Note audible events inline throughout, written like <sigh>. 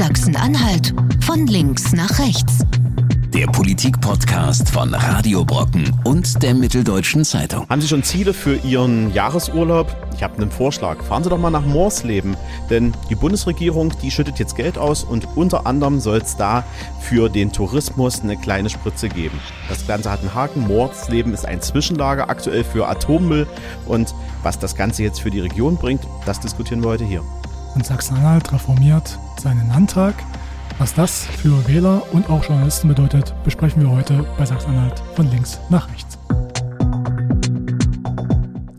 Sachsen-Anhalt von links nach rechts. Der Politik-Podcast von Radio Brocken und der Mitteldeutschen Zeitung. Haben Sie schon Ziele für Ihren Jahresurlaub? Ich habe einen Vorschlag. Fahren Sie doch mal nach Morsleben, denn die Bundesregierung, die schüttet jetzt Geld aus und unter anderem soll es da für den Tourismus eine kleine Spritze geben. Das Ganze hat einen Haken. Morsleben ist ein Zwischenlager aktuell für Atommüll und was das Ganze jetzt für die Region bringt, das diskutieren wir heute hier. Und Sachsen-Anhalt reformiert seinen Landtag. Was das für Wähler und auch Journalisten bedeutet, besprechen wir heute bei Sachsen-Anhalt von links nach rechts.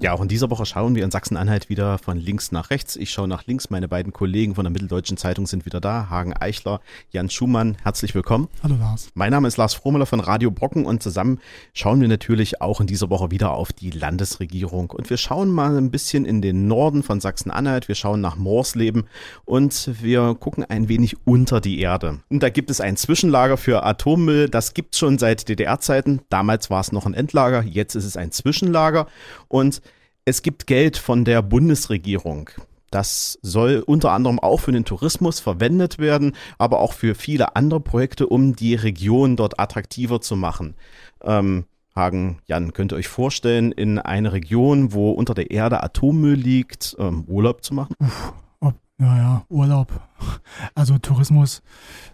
Ja, auch in dieser Woche schauen wir in Sachsen-Anhalt wieder von links nach rechts. Ich schaue nach links. Meine beiden Kollegen von der Mitteldeutschen Zeitung sind wieder da. Hagen Eichler, Jan Schumann. Herzlich willkommen. Hallo Lars. Mein Name ist Lars Frohmüller von Radio Brocken und zusammen schauen wir natürlich auch in dieser Woche wieder auf die Landesregierung. Und wir schauen mal ein bisschen in den Norden von Sachsen-Anhalt. Wir schauen nach Morsleben und wir gucken ein wenig unter die Erde. Und da gibt es ein Zwischenlager für Atommüll. Das gibt es schon seit DDR-Zeiten. Damals war es noch ein Endlager. Jetzt ist es ein Zwischenlager. Und es gibt Geld von der Bundesregierung. Das soll unter anderem auch für den Tourismus verwendet werden, aber auch für viele andere Projekte, um die Region dort attraktiver zu machen. Ähm, Hagen, Jan, könnt ihr euch vorstellen, in eine Region, wo unter der Erde Atommüll liegt, ähm, Urlaub zu machen? Uff, ja, ja, Urlaub. Also Tourismus,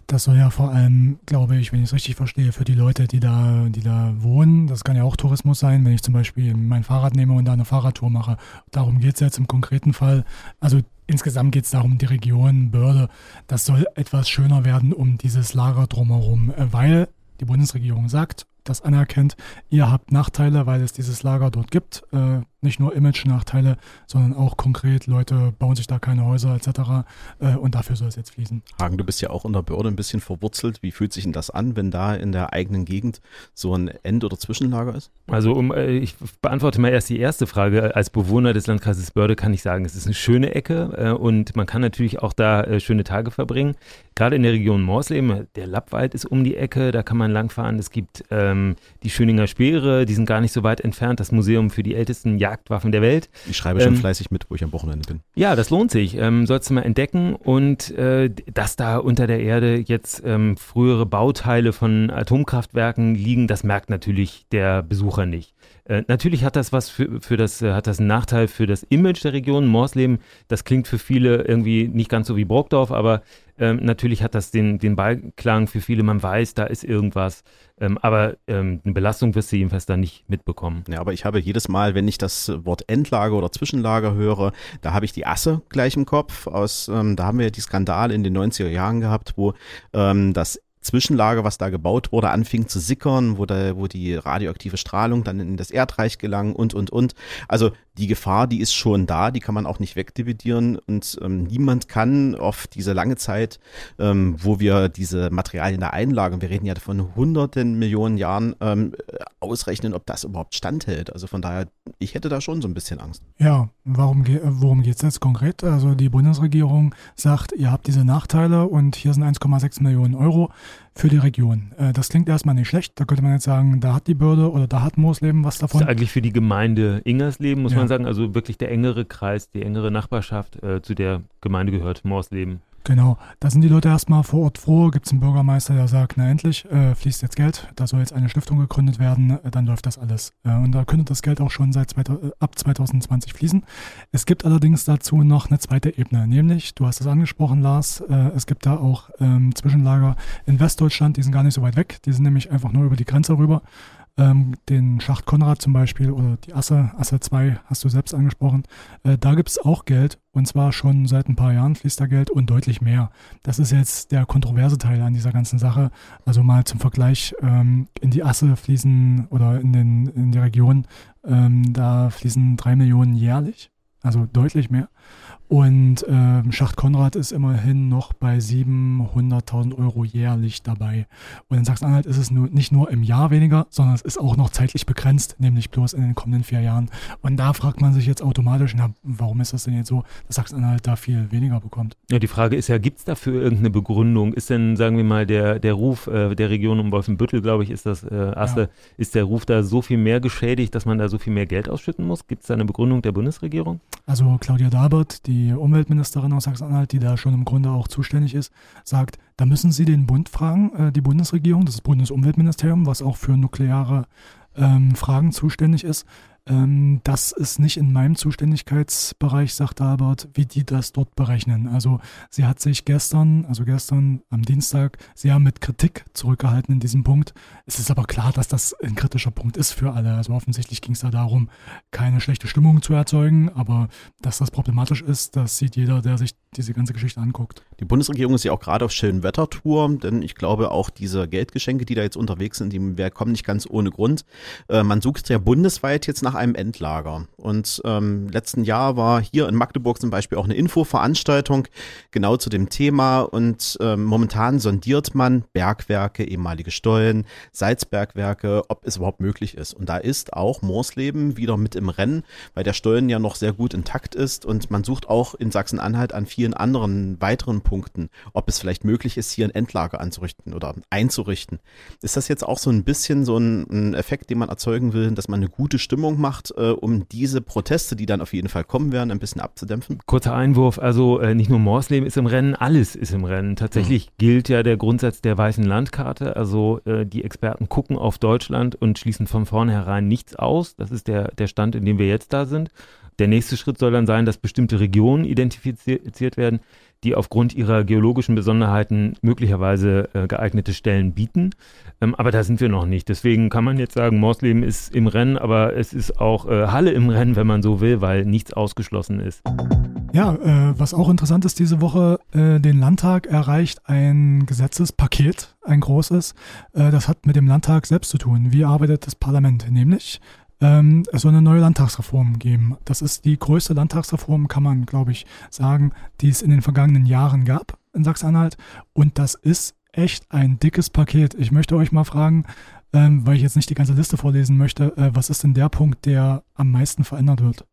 das soll ja vor allem, glaube ich, wenn ich es richtig verstehe, für die Leute, die da, die da wohnen. Das kann ja auch Tourismus sein, wenn ich zum Beispiel mein Fahrrad nehme und da eine Fahrradtour mache. Darum geht es jetzt im konkreten Fall. Also insgesamt geht es darum, die Region, Börde, das soll etwas schöner werden um dieses Lager drumherum, äh, weil die Bundesregierung sagt, das anerkennt, ihr habt Nachteile, weil es dieses Lager dort gibt. Nicht nur Image-Nachteile, sondern auch konkret, Leute bauen sich da keine Häuser etc. Äh, und dafür soll es jetzt fließen. Hagen, du bist ja auch in der Börde ein bisschen verwurzelt. Wie fühlt sich denn das an, wenn da in der eigenen Gegend so ein End- oder Zwischenlager ist? Also um, äh, ich beantworte mal erst die erste Frage. Als Bewohner des Landkreises Börde kann ich sagen, es ist eine schöne Ecke äh, und man kann natürlich auch da äh, schöne Tage verbringen. Gerade in der Region Morsleben, der Lappwald ist um die Ecke, da kann man langfahren. Es gibt ähm, die Schöninger Speere, die sind gar nicht so weit entfernt, das Museum für die ältesten Jahre Jagdwaffen der Welt. Ich schreibe schon ähm, fleißig mit, wo ich am Wochenende bin. Ja, das lohnt sich. Ähm, sollst du mal entdecken. Und äh, dass da unter der Erde jetzt ähm, frühere Bauteile von Atomkraftwerken liegen, das merkt natürlich der Besucher nicht. Äh, natürlich hat das was für, für das, äh, hat das einen Nachteil für das Image der Region. Morsleben, das klingt für viele irgendwie nicht ganz so wie Brockdorf, aber ähm, natürlich hat das den, den Beiklang für viele, man weiß, da ist irgendwas. Ähm, aber ähm, eine Belastung wirst du jedenfalls da nicht mitbekommen. Ja, aber ich habe jedes Mal, wenn ich das Wort Endlager oder Zwischenlager höre, da habe ich die Asse gleich im Kopf. Aus, ähm, da haben wir die Skandale in den 90er Jahren gehabt, wo ähm, das Zwischenlager, was da gebaut wurde, anfing zu sickern, wo, da, wo die radioaktive Strahlung dann in das Erdreich gelang und, und, und. Also die Gefahr, die ist schon da, die kann man auch nicht wegdividieren und ähm, niemand kann auf diese lange Zeit, ähm, wo wir diese Materialien da einlagern, wir reden ja von hunderten Millionen Jahren, ähm, ausrechnen, ob das überhaupt standhält. Also von daher, ich hätte da schon so ein bisschen Angst. Ja, warum, worum geht es jetzt konkret? Also die Bundesregierung sagt, ihr habt diese Nachteile und hier sind 1,6 Millionen Euro für die Region. Äh, das klingt erstmal nicht schlecht. Da könnte man jetzt sagen, da hat die Börde oder da hat Moosleben was davon. Das ist eigentlich für die Gemeinde Ingersleben, muss ja. man sagen. Also wirklich der engere Kreis, die engere Nachbarschaft, äh, zu der Gemeinde gehört Moosleben. Genau, da sind die Leute erstmal vor Ort froh. Gibt es einen Bürgermeister, der sagt, na endlich, äh, fließt jetzt Geld, da soll jetzt eine Stiftung gegründet werden, äh, dann läuft das alles. Äh, und da könnte das Geld auch schon seit zwei, äh, ab 2020 fließen. Es gibt allerdings dazu noch eine zweite Ebene, nämlich, du hast es angesprochen, Lars, äh, es gibt da auch ähm, Zwischenlager in Westdeutschland, die sind gar nicht so weit weg, die sind nämlich einfach nur über die Grenze rüber ähm, den Schacht Konrad zum Beispiel oder die Asse, Asse 2 hast du selbst angesprochen, äh, da gibt es auch Geld und zwar schon seit ein paar Jahren fließt da Geld und deutlich mehr. Das ist jetzt der kontroverse Teil an dieser ganzen Sache. Also mal zum Vergleich, ähm, in die Asse fließen oder in, den, in die Region, ähm, da fließen drei Millionen jährlich, also deutlich mehr. Und ähm, Schacht Konrad ist immerhin noch bei 700.000 Euro jährlich dabei. Und in Sachsen-Anhalt ist es nur, nicht nur im Jahr weniger, sondern es ist auch noch zeitlich begrenzt, nämlich bloß in den kommenden vier Jahren. Und da fragt man sich jetzt automatisch, na, warum ist das denn jetzt so, dass Sachsen-Anhalt da viel weniger bekommt? Ja, die Frage ist ja, gibt es dafür irgendeine Begründung? Ist denn, sagen wir mal, der, der Ruf äh, der Region um Wolfenbüttel, glaube ich, ist das äh, Asse, ja. ist der Ruf da so viel mehr geschädigt, dass man da so viel mehr Geld ausschütten muss? Gibt es da eine Begründung der Bundesregierung? Also Claudia Dabert, die die Umweltministerin aus Sachsen-Anhalt, die da schon im Grunde auch zuständig ist, sagt, da müssen Sie den Bund fragen, äh, die Bundesregierung, das Bundesumweltministerium, was auch für nukleare ähm, Fragen zuständig ist. Ähm, das ist nicht in meinem Zuständigkeitsbereich, sagt Albert, wie die das dort berechnen. Also sie hat sich gestern, also gestern am Dienstag, sehr mit Kritik zurückgehalten in diesem Punkt. Es ist aber klar, dass das ein kritischer Punkt ist für alle. Also offensichtlich ging es da darum, keine schlechte Stimmung zu erzeugen, aber dass das problematisch ist, das sieht jeder, der sich diese ganze Geschichte anguckt. Die Bundesregierung ist ja auch gerade auf schönen Wettertour, denn ich glaube auch diese Geldgeschenke, die da jetzt unterwegs sind, die kommen nicht ganz ohne Grund. Äh, man sucht ja bundesweit jetzt nach einem Endlager. Und ähm, letzten Jahr war hier in Magdeburg zum Beispiel auch eine Infoveranstaltung genau zu dem Thema. Und ähm, momentan sondiert man Bergwerke, ehemalige Stollen, Salzbergwerke, ob es überhaupt möglich ist. Und da ist auch Moorsleben wieder mit im Rennen, weil der Stollen ja noch sehr gut intakt ist. Und man sucht auch in Sachsen-Anhalt an vielen anderen weiteren Punkten, ob es vielleicht möglich ist, hier ein Endlager anzurichten oder einzurichten. Ist das jetzt auch so ein bisschen so ein, ein Effekt, den man erzeugen will, dass man eine gute Stimmung macht, äh, um diese Proteste, die dann auf jeden Fall kommen werden, ein bisschen abzudämpfen? Kurzer Einwurf, also äh, nicht nur Morsleben ist im Rennen, alles ist im Rennen. Tatsächlich mhm. gilt ja der Grundsatz der weißen Landkarte, also äh, die Experten gucken auf Deutschland und schließen von vornherein nichts aus. Das ist der, der Stand, in dem wir jetzt da sind. Der nächste Schritt soll dann sein, dass bestimmte Regionen identifiziert werden, die aufgrund ihrer geologischen Besonderheiten möglicherweise äh, geeignete Stellen bieten. Ähm, aber da sind wir noch nicht. Deswegen kann man jetzt sagen, Morsleben ist im Rennen, aber es ist auch äh, Halle im Rennen, wenn man so will, weil nichts ausgeschlossen ist. Ja, äh, was auch interessant ist, diese Woche, äh, den Landtag erreicht ein Gesetzespaket, ein großes. Äh, das hat mit dem Landtag selbst zu tun. Wie arbeitet das Parlament? Nämlich ähm, es soll eine neue Landtagsreform geben. Das ist die größte Landtagsreform, kann man, glaube ich, sagen, die es in den vergangenen Jahren gab in Sachsen-Anhalt. Und das ist echt ein dickes Paket. Ich möchte euch mal fragen, ähm, weil ich jetzt nicht die ganze Liste vorlesen möchte, äh, was ist denn der Punkt, der am meisten verändert wird?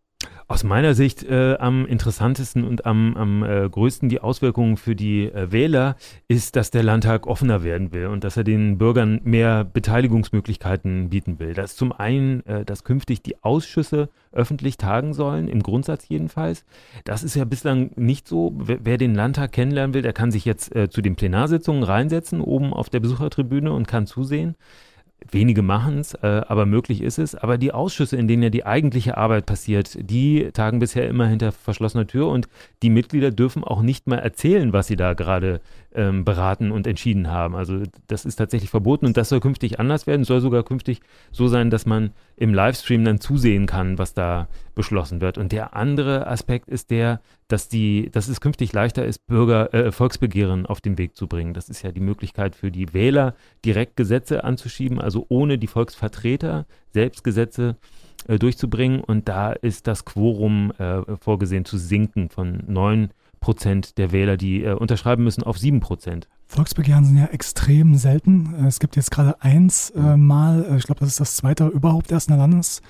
Aus meiner Sicht äh, am interessantesten und am, am äh, größten die Auswirkungen für die äh, Wähler ist, dass der Landtag offener werden will und dass er den Bürgern mehr Beteiligungsmöglichkeiten bieten will. Das ist zum einen, äh, dass künftig die Ausschüsse öffentlich tagen sollen, im Grundsatz jedenfalls. Das ist ja bislang nicht so. Wer, wer den Landtag kennenlernen will, der kann sich jetzt äh, zu den Plenarsitzungen reinsetzen, oben auf der Besuchertribüne und kann zusehen. Wenige machen es, äh, aber möglich ist es. Aber die Ausschüsse, in denen ja die eigentliche Arbeit passiert, die tagen bisher immer hinter verschlossener Tür und die Mitglieder dürfen auch nicht mal erzählen, was sie da gerade ähm, beraten und entschieden haben. Also das ist tatsächlich verboten und das soll künftig anders werden. Soll sogar künftig so sein, dass man im Livestream dann zusehen kann, was da beschlossen wird. Und der andere Aspekt ist der, dass die, dass es künftig leichter ist, Bürger äh, Volksbegehren auf den Weg zu bringen. Das ist ja die Möglichkeit für die Wähler, direkt Gesetze anzuschieben, also ohne die Volksvertreter selbst Gesetze äh, durchzubringen. Und da ist das Quorum äh, vorgesehen zu sinken von neun Prozent der Wähler, die äh, unterschreiben müssen, auf sieben Prozent. Volksbegehren sind ja extrem selten. Es gibt jetzt gerade eins äh, Mal, äh, ich glaube, das ist das zweite überhaupt erst in der Landes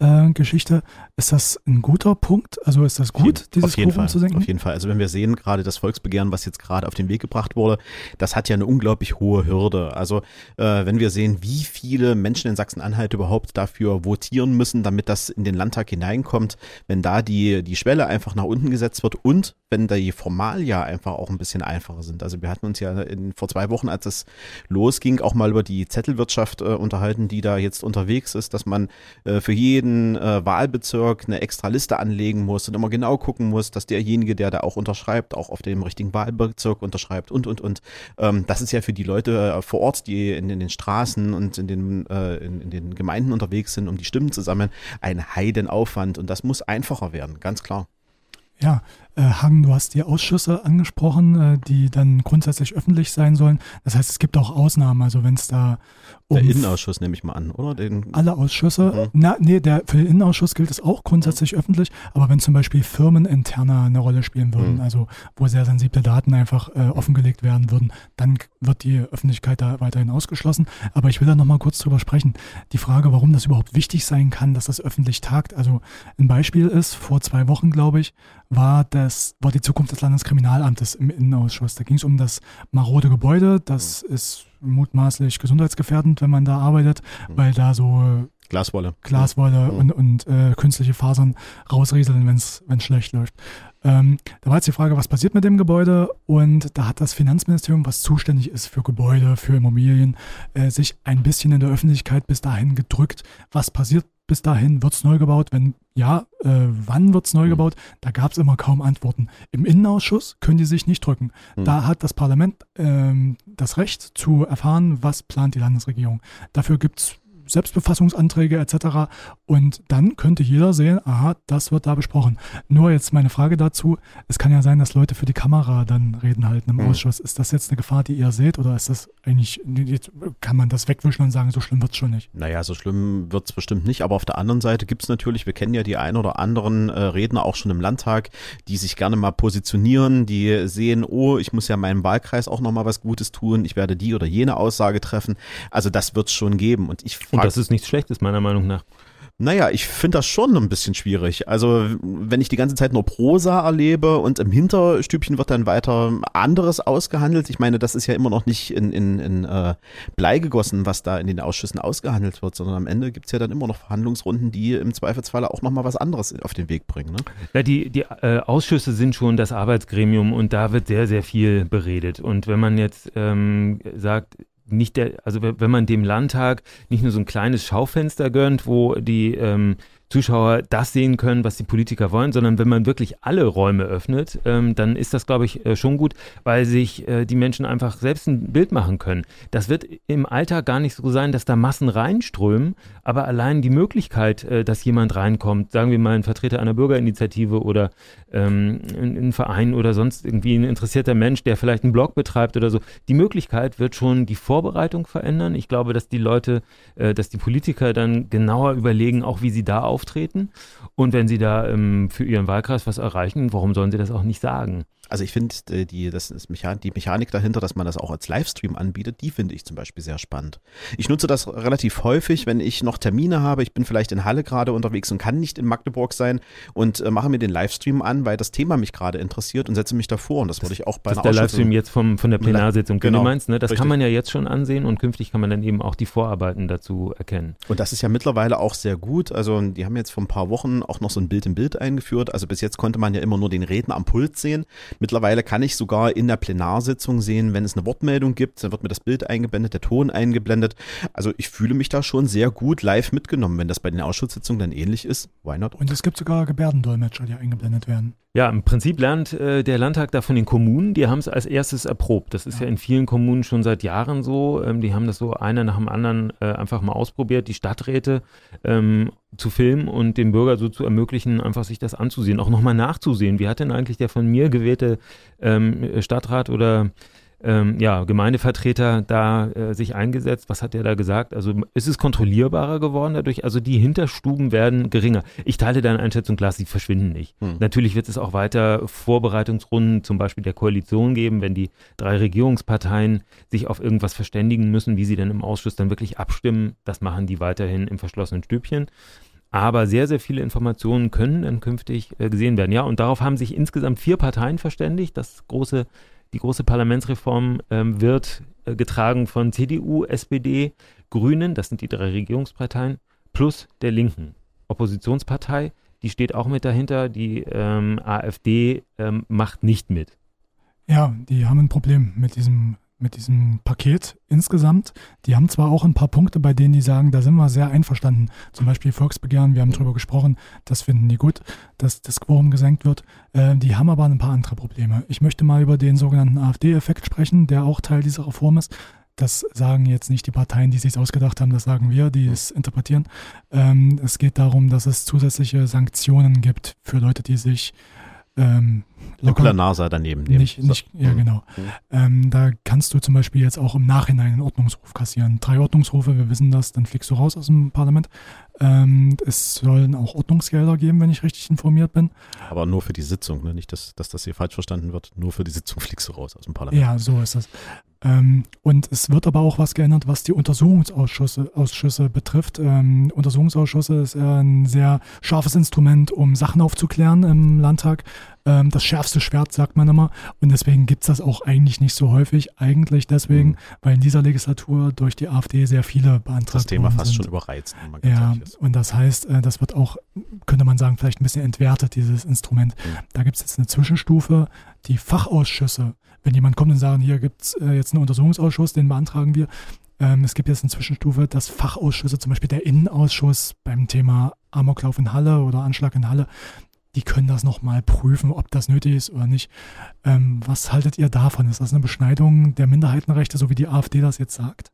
äh, Geschichte. Ist das ein guter Punkt? Also ist das gut, auf dieses Quorum zu senken? Auf jeden Fall. Also wenn wir sehen, gerade das Volksbegehren, was jetzt gerade auf den Weg gebracht wurde, das hat ja eine unglaublich hohe Hürde. Also äh, wenn wir sehen, wie viele Menschen in Sachsen-Anhalt überhaupt dafür votieren müssen, damit das in den Landtag hineinkommt, wenn da die, die Schwelle einfach nach unten gesetzt wird und wenn die Formalia einfach auch ein bisschen einfacher sind. Also wir hatten uns ja in, vor zwei Wochen, als es losging, auch mal über die Zettelwirtschaft äh, unterhalten, die da jetzt unterwegs ist, dass man äh, für jeden jeden äh, Wahlbezirk eine extra Liste anlegen muss und immer genau gucken muss, dass derjenige, der da auch unterschreibt, auch auf dem richtigen Wahlbezirk unterschreibt und, und, und. Ähm, das ist ja für die Leute äh, vor Ort, die in, in, den Straßen und in den, äh, in, in den Gemeinden unterwegs sind, um die Stimmen zu sammeln, ein Heidenaufwand und das muss einfacher werden, ganz klar. Ja, äh, Hagen, du hast die Ausschüsse angesprochen, äh, die dann grundsätzlich öffentlich sein sollen. Das heißt, es gibt auch Ausnahmen. Also wenn es da um Der Innenausschuss nehme ich mal an, oder? Den alle Ausschüsse. Mhm. Na, nee, der, für den Innenausschuss gilt es auch grundsätzlich mhm. öffentlich. Aber wenn zum Beispiel firmeninterner eine Rolle spielen würden, mhm. also wo sehr sensible Daten einfach äh, offengelegt werden würden, dann wird die Öffentlichkeit da weiterhin ausgeschlossen. Aber ich will da nochmal kurz drüber sprechen. Die Frage, warum das überhaupt wichtig sein kann, dass das öffentlich tagt. Also ein Beispiel ist, vor zwei Wochen, glaube ich, war das, war die Zukunft des Landeskriminalamtes im Innenausschuss. Da ging es um das marode Gebäude. Das mhm. ist mutmaßlich gesundheitsgefährdend, wenn man da arbeitet, mhm. weil da so Glaswolle. Glaswolle mhm. und, und äh, künstliche Fasern rausrieseln, wenn es schlecht läuft. Ähm, da war jetzt die Frage, was passiert mit dem Gebäude? Und da hat das Finanzministerium, was zuständig ist für Gebäude, für Immobilien, äh, sich ein bisschen in der Öffentlichkeit bis dahin gedrückt. Was passiert bis dahin? Wird es neu gebaut? Wenn ja, äh, wann wird es neu mhm. gebaut? Da gab es immer kaum Antworten. Im Innenausschuss können die sich nicht drücken. Mhm. Da hat das Parlament ähm, das Recht zu erfahren, was plant die Landesregierung. Dafür gibt es Selbstbefassungsanträge etc. Und dann könnte jeder sehen, aha, das wird da besprochen. Nur jetzt meine Frage dazu, es kann ja sein, dass Leute für die Kamera dann reden halten im mhm. Ausschuss. Ist das jetzt eine Gefahr, die ihr seht oder ist das eigentlich, kann man das wegwischen und sagen, so schlimm wird es schon nicht? Naja, so schlimm wird es bestimmt nicht, aber auf der anderen Seite gibt es natürlich, wir kennen ja die ein oder anderen äh, Redner auch schon im Landtag, die sich gerne mal positionieren, die sehen, oh, ich muss ja meinem Wahlkreis auch nochmal was Gutes tun, ich werde die oder jene Aussage treffen. Also das wird es schon geben. Und ich und das ist nichts Schlechtes, meiner Meinung nach. Naja, ich finde das schon ein bisschen schwierig. Also, wenn ich die ganze Zeit nur Prosa erlebe und im Hinterstübchen wird dann weiter anderes ausgehandelt. Ich meine, das ist ja immer noch nicht in, in, in äh, Blei gegossen, was da in den Ausschüssen ausgehandelt wird, sondern am Ende gibt es ja dann immer noch Verhandlungsrunden, die im Zweifelsfalle auch nochmal was anderes auf den Weg bringen. Ne? Ja, die, die äh, Ausschüsse sind schon das Arbeitsgremium und da wird sehr, sehr viel beredet. Und wenn man jetzt ähm, sagt, nicht der, also wenn man dem Landtag nicht nur so ein kleines Schaufenster gönnt, wo die ähm, Zuschauer das sehen können, was die Politiker wollen, sondern wenn man wirklich alle Räume öffnet, ähm, dann ist das, glaube ich, äh, schon gut, weil sich äh, die Menschen einfach selbst ein Bild machen können. Das wird im Alltag gar nicht so sein, dass da Massen reinströmen, aber allein die Möglichkeit, äh, dass jemand reinkommt, sagen wir mal ein Vertreter einer Bürgerinitiative oder ähm, ein, ein Verein oder sonst irgendwie ein interessierter Mensch, der vielleicht einen Blog betreibt oder so, die Möglichkeit wird schon die Vorbereitung verändern. Ich glaube, dass die Leute, äh, dass die Politiker dann genauer überlegen, auch wie sie da auf auftreten. Und wenn sie da ähm, für ihren Wahlkreis was erreichen, warum sollen sie das auch nicht sagen? Also ich finde äh, die, das ist Mechan die Mechanik dahinter, dass man das auch als Livestream anbietet, die finde ich zum Beispiel sehr spannend. Ich nutze das relativ häufig, wenn ich noch Termine habe. Ich bin vielleicht in Halle gerade unterwegs und kann nicht in Magdeburg sein und äh, mache mir den Livestream an, weil das Thema mich gerade interessiert und setze mich davor. Und das würde ich auch bei das einer ist der Livestream jetzt vom, von der Plenarsitzung, genau, du meinst, ne? Das richtig. kann man ja jetzt schon ansehen und künftig kann man dann eben auch die Vorarbeiten dazu erkennen. Und das ist ja mittlerweile auch sehr gut. Also die haben jetzt vor ein paar Wochen auch noch so ein Bild im Bild eingeführt. Also bis jetzt konnte man ja immer nur den Redner am Pult sehen. Mittlerweile kann ich sogar in der Plenarsitzung sehen, wenn es eine Wortmeldung gibt, dann wird mir das Bild eingeblendet, der Ton eingeblendet. Also ich fühle mich da schon sehr gut live mitgenommen. Wenn das bei den Ausschusssitzungen dann ähnlich ist, why not? Und es gibt sogar Gebärdendolmetscher, die eingeblendet werden. Ja, im Prinzip lernt äh, der Landtag da von den Kommunen, die haben es als erstes erprobt. Das ist ja. ja. in vielen Kommunen schon seit Jahren so. Ähm, die haben das so einer nach dem anderen äh, einfach mal ausprobiert, die Stadträte ähm, zu filmen und dem Bürger so zu ermöglichen, einfach sich das anzusehen, auch nochmal nachzusehen. Wie hat denn eigentlich der von mir gewählte ähm, Stadtrat oder ähm, ja, Gemeindevertreter da äh, sich eingesetzt? Was hat der da gesagt? Also ist es kontrollierbarer geworden dadurch? Also die Hinterstuben werden geringer. Ich teile deine Einschätzung, Glas, sie verschwinden nicht. Hm. Natürlich wird es auch weiter Vorbereitungsrunden zum Beispiel der Koalition geben, wenn die drei Regierungsparteien sich auf irgendwas verständigen müssen, wie sie dann im Ausschuss dann wirklich abstimmen. Das machen die weiterhin im verschlossenen Stübchen. Aber sehr, sehr viele Informationen können dann künftig äh, gesehen werden. Ja, und darauf haben sich insgesamt vier Parteien verständigt. Das große die große Parlamentsreform ähm, wird äh, getragen von CDU, SPD, Grünen, das sind die drei Regierungsparteien, plus der Linken. Oppositionspartei, die steht auch mit dahinter, die ähm, AfD ähm, macht nicht mit. Ja, die haben ein Problem mit diesem mit diesem Paket insgesamt. Die haben zwar auch ein paar Punkte, bei denen die sagen, da sind wir sehr einverstanden. Zum Beispiel Volksbegehren, wir haben darüber gesprochen, das finden die gut, dass das Quorum gesenkt wird. Äh, die haben aber ein paar andere Probleme. Ich möchte mal über den sogenannten AfD-Effekt sprechen, der auch Teil dieser Reform ist. Das sagen jetzt nicht die Parteien, die sich ausgedacht haben, das sagen wir, die es interpretieren. Ähm, es geht darum, dass es zusätzliche Sanktionen gibt für Leute, die sich ähm, locker, NASA daneben nehmen. Nicht, nicht, so. Ja, mhm. genau. Mhm. Ähm, da kannst du zum Beispiel jetzt auch im Nachhinein einen Ordnungsruf kassieren. Drei Ordnungsrufe, wir wissen das, dann fliegst du raus aus dem Parlament. Ähm, es sollen auch Ordnungsgelder geben, wenn ich richtig informiert bin. Aber nur für die Sitzung, ne? nicht, dass, dass das hier falsch verstanden wird. Nur für die Sitzung <laughs> fliegst du raus aus dem Parlament. Ja, so ist das. Ähm, und es wird aber auch was geändert, was die Untersuchungsausschüsse Ausschüsse betrifft. Ähm, Untersuchungsausschusse ist ein sehr scharfes Instrument, um Sachen aufzuklären im Landtag. Ähm, das schärfste Schwert, sagt man immer. Und deswegen gibt es das auch eigentlich nicht so häufig. Eigentlich deswegen, mhm. weil in dieser Legislatur durch die AfD sehr viele beantragt Das Thema fast sind. schon überreizt. Ja, und das heißt, äh, das wird auch, könnte man sagen, vielleicht ein bisschen entwertet, dieses Instrument. Mhm. Da gibt es jetzt eine Zwischenstufe. Die Fachausschüsse, wenn jemand kommt und sagt, hier gibt es äh, jetzt einen Untersuchungsausschuss, den beantragen wir. Ähm, es gibt jetzt eine Zwischenstufe, dass Fachausschüsse, zum Beispiel der Innenausschuss beim Thema Amoklauf in Halle oder Anschlag in Halle, die können das nochmal prüfen, ob das nötig ist oder nicht. Ähm, was haltet ihr davon? Ist das eine Beschneidung der Minderheitenrechte, so wie die AfD das jetzt sagt?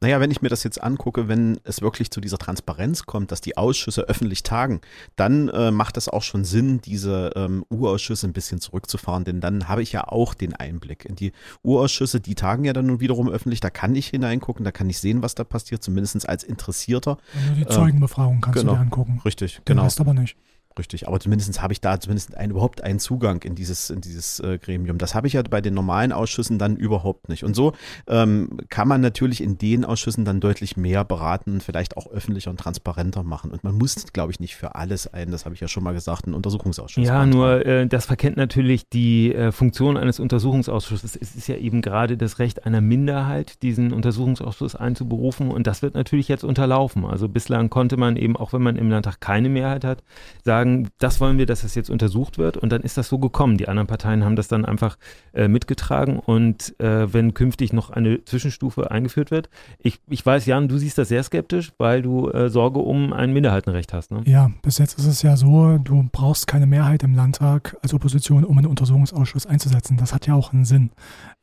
Naja, wenn ich mir das jetzt angucke, wenn es wirklich zu dieser Transparenz kommt, dass die Ausschüsse öffentlich tagen, dann äh, macht es auch schon Sinn, diese ähm, Urausschüsse ein bisschen zurückzufahren, denn dann habe ich ja auch den Einblick in die Urausschüsse, die tagen ja dann nun wiederum öffentlich, da kann ich hineingucken, da kann ich sehen, was da passiert, zumindest als Interessierter. Du die Zeugenbefragung kannst genau, du dir angucken. Richtig, genau. Den Rest aber nicht. Richtig, aber zumindest habe ich da zumindest ein, überhaupt einen Zugang in dieses, in dieses äh, Gremium. Das habe ich ja bei den normalen Ausschüssen dann überhaupt nicht. Und so ähm, kann man natürlich in den Ausschüssen dann deutlich mehr beraten und vielleicht auch öffentlicher und transparenter machen. Und man muss, glaube ich, nicht für alles ein, das habe ich ja schon mal gesagt, einen Untersuchungsausschuss. Ja, nur äh, das verkennt natürlich die äh, Funktion eines Untersuchungsausschusses. Es ist ja eben gerade das Recht einer Minderheit, diesen Untersuchungsausschuss einzuberufen. Und das wird natürlich jetzt unterlaufen. Also bislang konnte man eben, auch wenn man im Landtag keine Mehrheit hat, sagen, sagen, das wollen wir, dass das jetzt untersucht wird. Und dann ist das so gekommen. Die anderen Parteien haben das dann einfach äh, mitgetragen. Und äh, wenn künftig noch eine Zwischenstufe eingeführt wird, ich, ich weiß, Jan, du siehst das sehr skeptisch, weil du äh, Sorge um ein Minderheitenrecht hast. Ne? Ja, bis jetzt ist es ja so, du brauchst keine Mehrheit im Landtag als Opposition, um einen Untersuchungsausschuss einzusetzen. Das hat ja auch einen Sinn.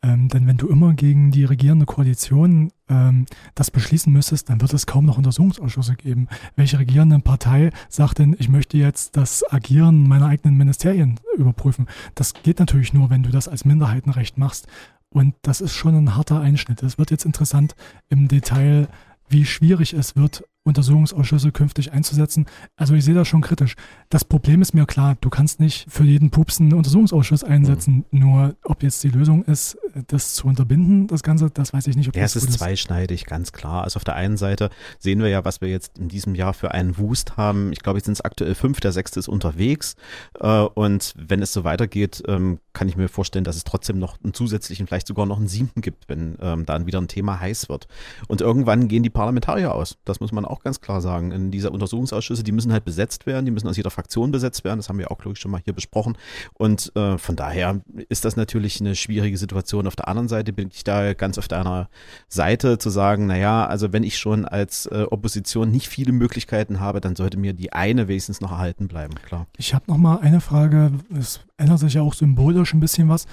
Ähm, denn wenn du immer gegen die regierende Koalition ähm, das beschließen müsstest, dann wird es kaum noch Untersuchungsausschüsse geben. Welche regierende Partei sagt denn, ich möchte jetzt das Agieren meiner eigenen Ministerien überprüfen? Das geht natürlich nur, wenn du das als Minderheitenrecht machst. Und das ist schon ein harter Einschnitt. Es wird jetzt interessant im Detail, wie schwierig es wird, Untersuchungsausschüsse künftig einzusetzen. Also ich sehe das schon kritisch. Das Problem ist mir klar, du kannst nicht für jeden Pups einen Untersuchungsausschuss einsetzen. Mhm. Nur ob jetzt die Lösung ist, das zu unterbinden, das Ganze, das weiß ich nicht. Ob ja, das es ist zweischneidig, ganz klar. Also auf der einen Seite sehen wir ja, was wir jetzt in diesem Jahr für einen Wust haben. Ich glaube, jetzt sind es aktuell fünf, der sechste ist unterwegs. Äh, und wenn es so weitergeht, ähm, kann ich mir vorstellen, dass es trotzdem noch einen zusätzlichen, vielleicht sogar noch einen siebten gibt, wenn ähm, dann wieder ein Thema heiß wird. Und irgendwann gehen die Parlamentarier aus. Das muss man auch ganz klar sagen. In dieser Untersuchungsausschüsse, die müssen halt besetzt werden, die müssen aus jeder Fraktion besetzt werden. Das haben wir auch, glaube ich, schon mal hier besprochen. Und äh, von daher ist das natürlich eine schwierige Situation. Auf der anderen Seite bin ich da ganz auf deiner Seite zu sagen, naja, also wenn ich schon als äh, Opposition nicht viele Möglichkeiten habe, dann sollte mir die eine wenigstens noch erhalten bleiben, klar. Ich habe noch mal eine Frage. Es ändert sich ja auch symbolisch ein bisschen was.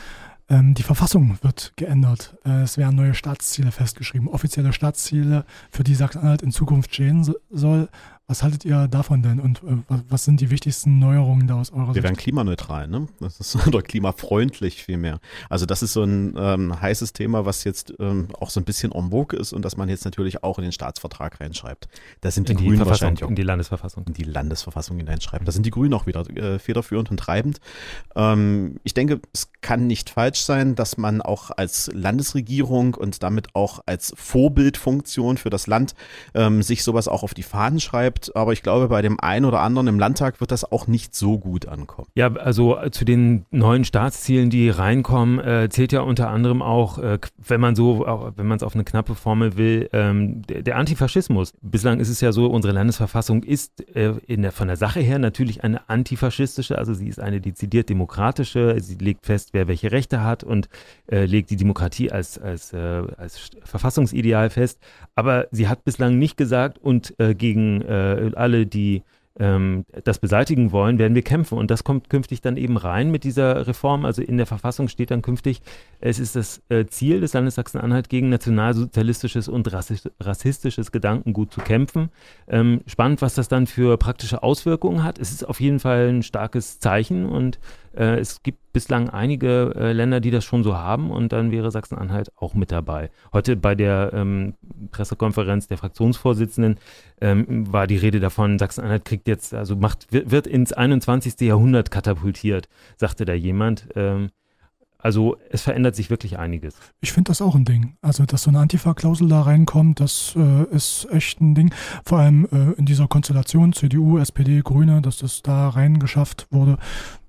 Ähm, die Verfassung wird geändert. Äh, es werden neue Staatsziele festgeschrieben, offizielle Staatsziele, für die Sachsen-Anhalt in Zukunft stehen so, soll. Was haltet ihr davon denn und äh, was sind die wichtigsten Neuerungen da aus eurer Wir Sicht? Wir werden klimaneutral, ne? Das ist <laughs> oder klimafreundlich vielmehr. Also das ist so ein ähm, heißes Thema, was jetzt ähm, auch so ein bisschen en vogue ist und dass man jetzt natürlich auch in den Staatsvertrag reinschreibt. Da sind die, in die Grünen wahrscheinlich auch in die Landesverfassung. In die Landesverfassung hineinschreiben. Da sind die Grünen auch wieder äh, federführend und treibend. Ähm, ich denke, es kann nicht falsch sein, dass man auch als Landesregierung und damit auch als Vorbildfunktion für das Land ähm, sich sowas auch auf die Fahnen schreibt bleibt. Aber ich glaube, bei dem einen oder anderen im Landtag wird das auch nicht so gut ankommen. Ja, also äh, zu den neuen Staatszielen, die reinkommen, äh, zählt ja unter anderem auch, äh, wenn man so, auch, wenn man es auf eine knappe Formel will, ähm, der, der, Antifaschismus. Bislang ist es ja so, unsere Landesverfassung ist äh, in der, von der Sache her natürlich eine antifaschistische, also sie ist eine dezidiert demokratische. Sie legt fest, wer welche Rechte hat und äh, legt die Demokratie als, als, äh, als Verfassungsideal fest. Aber sie hat bislang nicht gesagt und gegen alle, die ähm, das beseitigen wollen, werden wir kämpfen. Und das kommt künftig dann eben rein mit dieser Reform. Also in der Verfassung steht dann künftig, es ist das äh, Ziel des Landes Sachsen-Anhalt gegen nationalsozialistisches und rassistisches Gedankengut zu kämpfen. Ähm, spannend, was das dann für praktische Auswirkungen hat. Es ist auf jeden Fall ein starkes Zeichen und äh, es gibt bislang einige äh, Länder, die das schon so haben und dann wäre Sachsen-Anhalt auch mit dabei. Heute bei der ähm, Pressekonferenz der Fraktionsvorsitzenden ähm, war die Rede davon, Sachsen-Anhalt kriegt jetzt, also macht, wird, ins 21. Jahrhundert katapultiert, sagte da jemand. Ähm, Also es verändert sich wirklich einiges. Ich finde das auch ein Ding. Also, dass so eine Antifa-Klausel da reinkommt, das äh, ist echt ein Ding. Vor allem äh, in dieser Konstellation CDU, SPD, Grüne, dass das da reingeschafft wurde.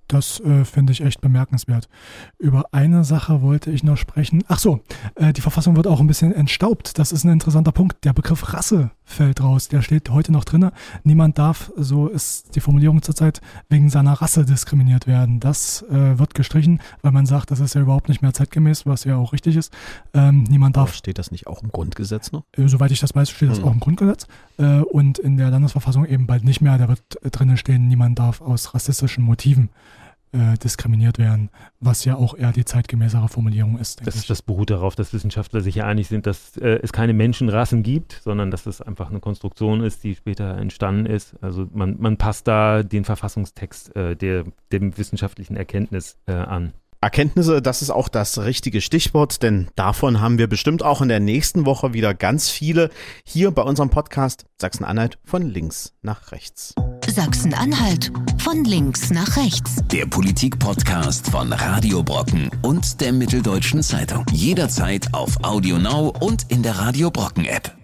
Das äh, finde ich echt bemerkenswert. Über eine Sache wollte ich noch sprechen. Ach so, äh, die Verfassung wird auch ein bisschen entstaubt. Das ist ein interessanter Punkt. Der Begriff Rasse fällt raus. Der steht heute noch drin. Niemand darf, so ist die Formulierung zurzeit, wegen seiner Rasse diskriminiert werden. Das äh, wird gestrichen, weil man sagt, das ist ja überhaupt nicht mehr zeitgemäß, was ja auch richtig ist. Ähm, niemand darf. Aber steht das nicht auch im Grundgesetz noch? Äh, soweit ich das weiß, steht das mhm. auch im Grundgesetz. Äh, und in der Landesverfassung eben bald nicht mehr. Da wird drinnen stehen, niemand darf aus rassistischen Motiven äh, diskriminiert werden, was ja auch eher die zeitgemäßere Formulierung ist. Das, das beruht darauf, dass Wissenschaftler sich ja einig sind, dass äh, es keine Menschenrassen gibt, sondern dass es einfach eine Konstruktion ist, die später entstanden ist. Also man, man passt da den Verfassungstext äh, der, dem wissenschaftlichen Erkenntnis äh, an. Erkenntnisse, das ist auch das richtige Stichwort, denn davon haben wir bestimmt auch in der nächsten Woche wieder ganz viele hier bei unserem Podcast Sachsen-Anhalt von links nach rechts. Sachsen-Anhalt von links nach rechts. Der Politik-Podcast von Radio Brocken und der Mitteldeutschen Zeitung. Jederzeit auf Audio Now und in der Radio Brocken App.